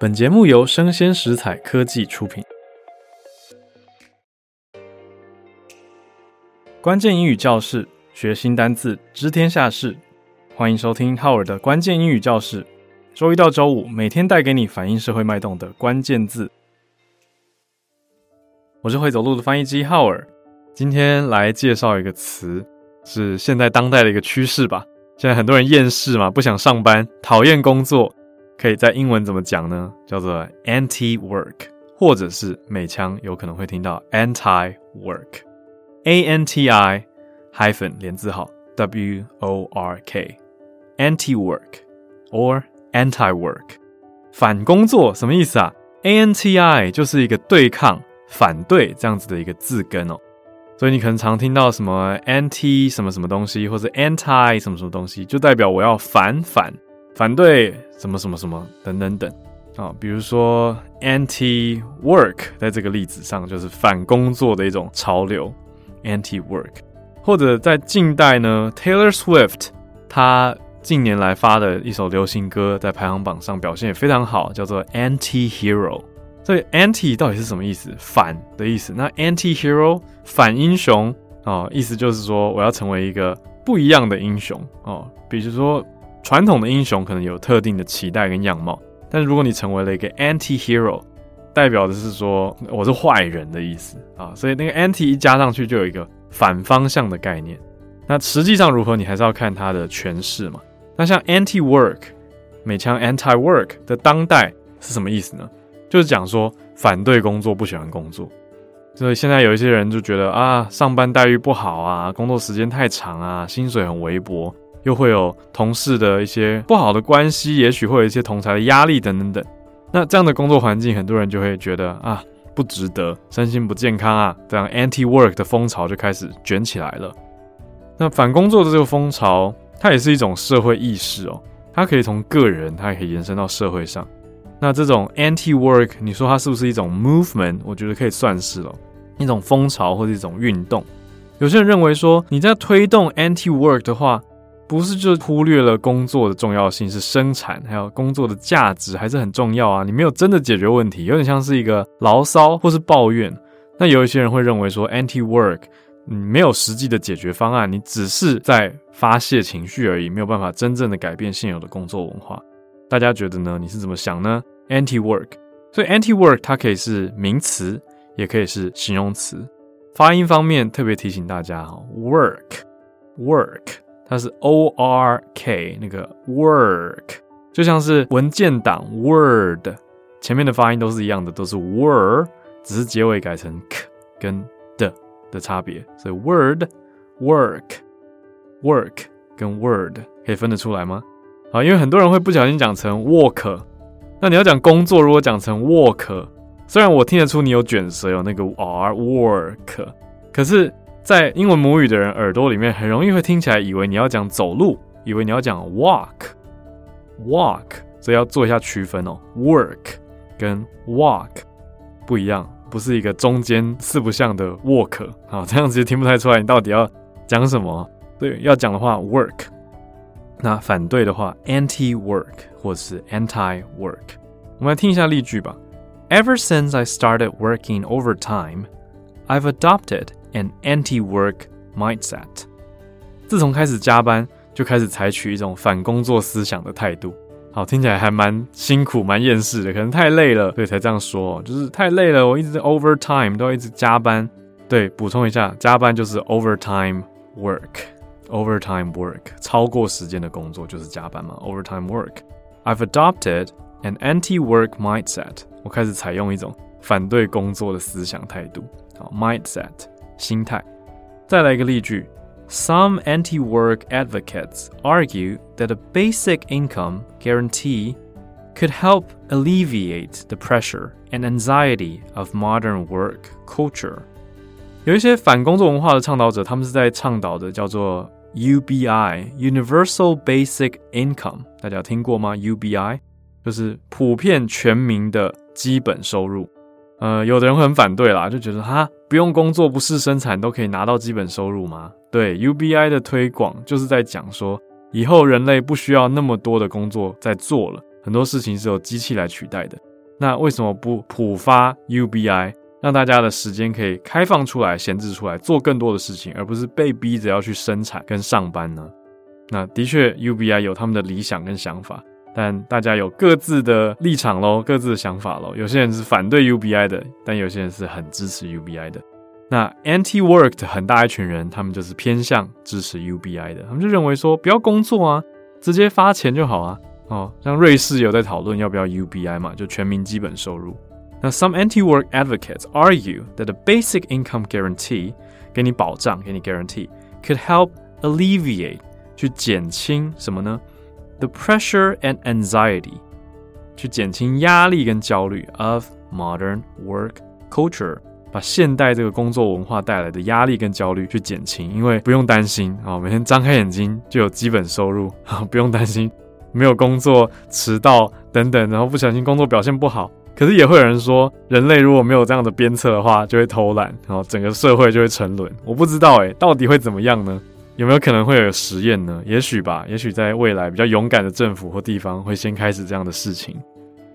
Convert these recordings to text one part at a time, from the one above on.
本节目由生鲜食材科技出品。关键英语教室，学新单字，知天下事。欢迎收听浩尔的关键英语教室。周一到周五，每天带给你反映社会脉动的关键字。我是会走路的翻译机浩尔，今天来介绍一个词，是现在当代的一个趋势吧。现在很多人厌世嘛，不想上班，讨厌工作，可以在英文怎么讲呢？叫做 anti-work，或者是美腔有可能会听到 anti-work，a n t i hyphen 连字号 w o r k，anti-work or anti-work，反工作什么意思啊？a n t i 就是一个对抗、反对这样子的一个字根哦。所以你可能常听到什么 anti 什么什么东西，或者 anti 什么什么东西，就代表我要反反反对什么什么什么等等等啊。比如说 anti work，在这个例子上就是反工作的一种潮流，anti work。或者在近代呢，Taylor Swift，他近年来发的一首流行歌，在排行榜上表现也非常好，叫做 Anti Hero。所以 anti 到底是什么意思？反的意思。那 anti-hero 反英雄哦，意思就是说我要成为一个不一样的英雄哦。比如说传统的英雄可能有特定的期待跟样貌，但是如果你成为了一个 anti-hero，代表的是说我是坏人的意思啊。所以那个 anti 一加上去就有一个反方向的概念。那实际上如何，你还是要看它的诠释嘛。那像 anti-work 美腔 anti-work 的当代是什么意思呢？就是讲说反对工作，不喜欢工作，所以现在有一些人就觉得啊，上班待遇不好啊，工作时间太长啊，薪水很微薄，又会有同事的一些不好的关系，也许会有一些同侪的压力等等等。那这样的工作环境，很多人就会觉得啊，不值得，身心不健康啊，这样 anti-work 的风潮就开始卷起来了。那反工作的这个风潮，它也是一种社会意识哦，它可以从个人，它也可以延伸到社会上。那这种 anti-work，你说它是不是一种 movement？我觉得可以算是了，一种风潮或者一种运动。有些人认为说，你在推动 anti-work 的话，不是就忽略了工作的重要性，是生产还有工作的价值还是很重要啊？你没有真的解决问题，有点像是一个牢骚或是抱怨。那有一些人会认为说，anti-work，你没有实际的解决方案，你只是在发泄情绪而已，没有办法真正的改变现有的工作文化。大家觉得呢？你是怎么想呢？Anti-work，所以 anti-work 它可以是名词，也可以是形容词。发音方面特别提醒大家哈，work，work，它是 O-R-K 那个 work，就像是文件档 Word，前面的发音都是一样的，都是 word，只是结尾改成 k 跟的的差别。所以 word，work，work 跟 word 可以分得出来吗？啊，因为很多人会不小心讲成 work，那你要讲工作，如果讲成 work，虽然我听得出你有卷舌，有那个 r work，可是，在英文母语的人耳朵里面，很容易会听起来以为你要讲走路，以为你要讲 walk，walk，所以要做一下区分哦，work 跟 walk 不一样，不是一个中间四不像的 work，好，这样子就听不太出来你到底要讲什么。对，要讲的话 work。那反对的话，anti-work 或是 anti-work。我们来听一下例句吧。Ever since I started working overtime, I've adopted an anti-work mindset。自从开始加班，就开始采取一种反工作思想的态度。好，听起来还蛮辛苦、蛮厌世的，可能太累了，所以才这样说。就是太累了，我一直 overtime，都要一直加班。对，补充一下，加班就是 overtime work。Overtime work 超过时间的工作就是加班嘛。Overtime work. I've adopted an anti-work mindset. 我开始采用一种反对工作的思想态度。好，mindset 心态。再来一个例句：Some anti-work advocates argue that a basic income guarantee could help alleviate the pressure and anxiety of modern work culture. 有一些反工作文化的倡导者，他们是在倡导的叫做 UBI（Universal Basic Income），大家有听过吗？UBI 就是普遍全民的基本收入。 呃，有的人会很反对啦，就觉得哈，不用工作不是生产都可以拿到基本收入吗？对，UBI 的推广就是在讲说，以后人类不需要那么多的工作在做了，很多事情是由机器来取代的。那为什么不普发 UBI，让大家的时间可以开放出来、闲置出来，做更多的事情，而不是被逼着要去生产跟上班呢？那的确，UBI 有他们的理想跟想法，但大家有各自的立场喽，各自的想法喽。有些人是反对 UBI 的，但有些人是很支持 UBI 的。那 anti-work 的很大一群人，他们就是偏向支持 UBI 的，他们就认为说不要工作啊，直接发钱就好啊。哦，像瑞士有在讨论要不要 UBI 嘛，就全民基本收入。那 some anti-work advocates argue that a basic income guarantee 给你保障，给你 guarantee could help alleviate 去减轻什么呢？The pressure and anxiety 去减轻压力跟焦虑 of modern work culture。把现代这个工作文化带来的压力跟焦虑去减轻，因为不用担心啊，每天张开眼睛就有基本收入啊，不用担心没有工作迟到等等，然后不小心工作表现不好。可是也会有人说，人类如果没有这样的鞭策的话，就会偷懒，然后整个社会就会沉沦。我不知道诶，到底会怎么样呢？有没有可能会有实验呢？也许吧，也许在未来比较勇敢的政府或地方会先开始这样的事情。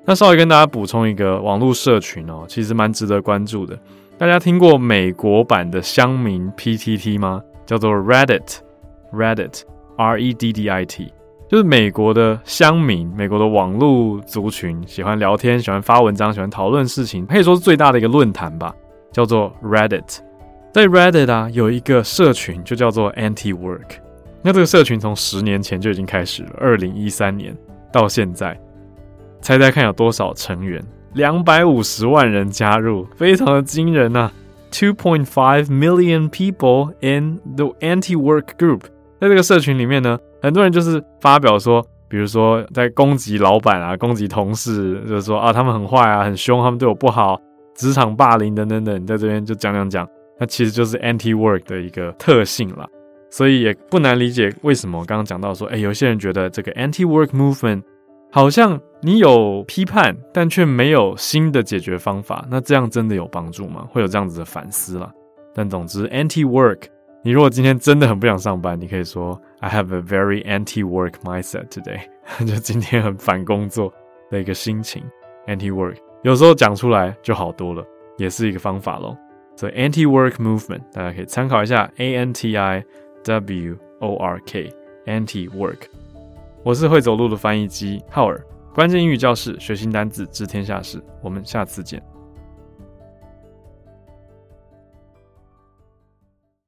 那稍微跟大家补充一个网络社群哦，其实蛮值得关注的。大家听过美国版的乡民 PTT 吗？叫做 Reddit，Reddit，R-E-D-D-I-T，就是美国的乡民，美国的网络族群，喜欢聊天，喜欢发文章，喜欢讨论事情，可以说是最大的一个论坛吧，叫做 Reddit。在 Reddit 啊，有一个社群就叫做 Anti-Work。那这个社群从十年前就已经开始了，二零一三年到现在，猜猜看有多少成员？两百五十万人加入，非常的惊人呐！Two point five million people in the anti-work group。在这个社群里面呢，很多人就是发表说，比如说在攻击老板啊，攻击同事，就是说啊，他们很坏啊，很凶，他们对我不好，职场霸凌等等等，在这边就讲讲讲。那其实就是 anti-work 的一个特性啦，所以也不难理解为什么我刚刚讲到说，哎，有些人觉得这个 anti-work movement。好像你有批判，但却没有新的解决方法。那这样真的有帮助吗？会有这样子的反思啦。但总之，anti-work，你如果今天真的很不想上班，你可以说 I have a very anti-work mindset today，就今天很反工作的一个心情。anti-work 有时候讲出来就好多了，也是一个方法喽。The anti-work movement 大家可以参考一下，A N T I W O R K，anti-work。我是会走路的翻译机浩尔，关键英语教室，学新单字，知天下事。我们下次见。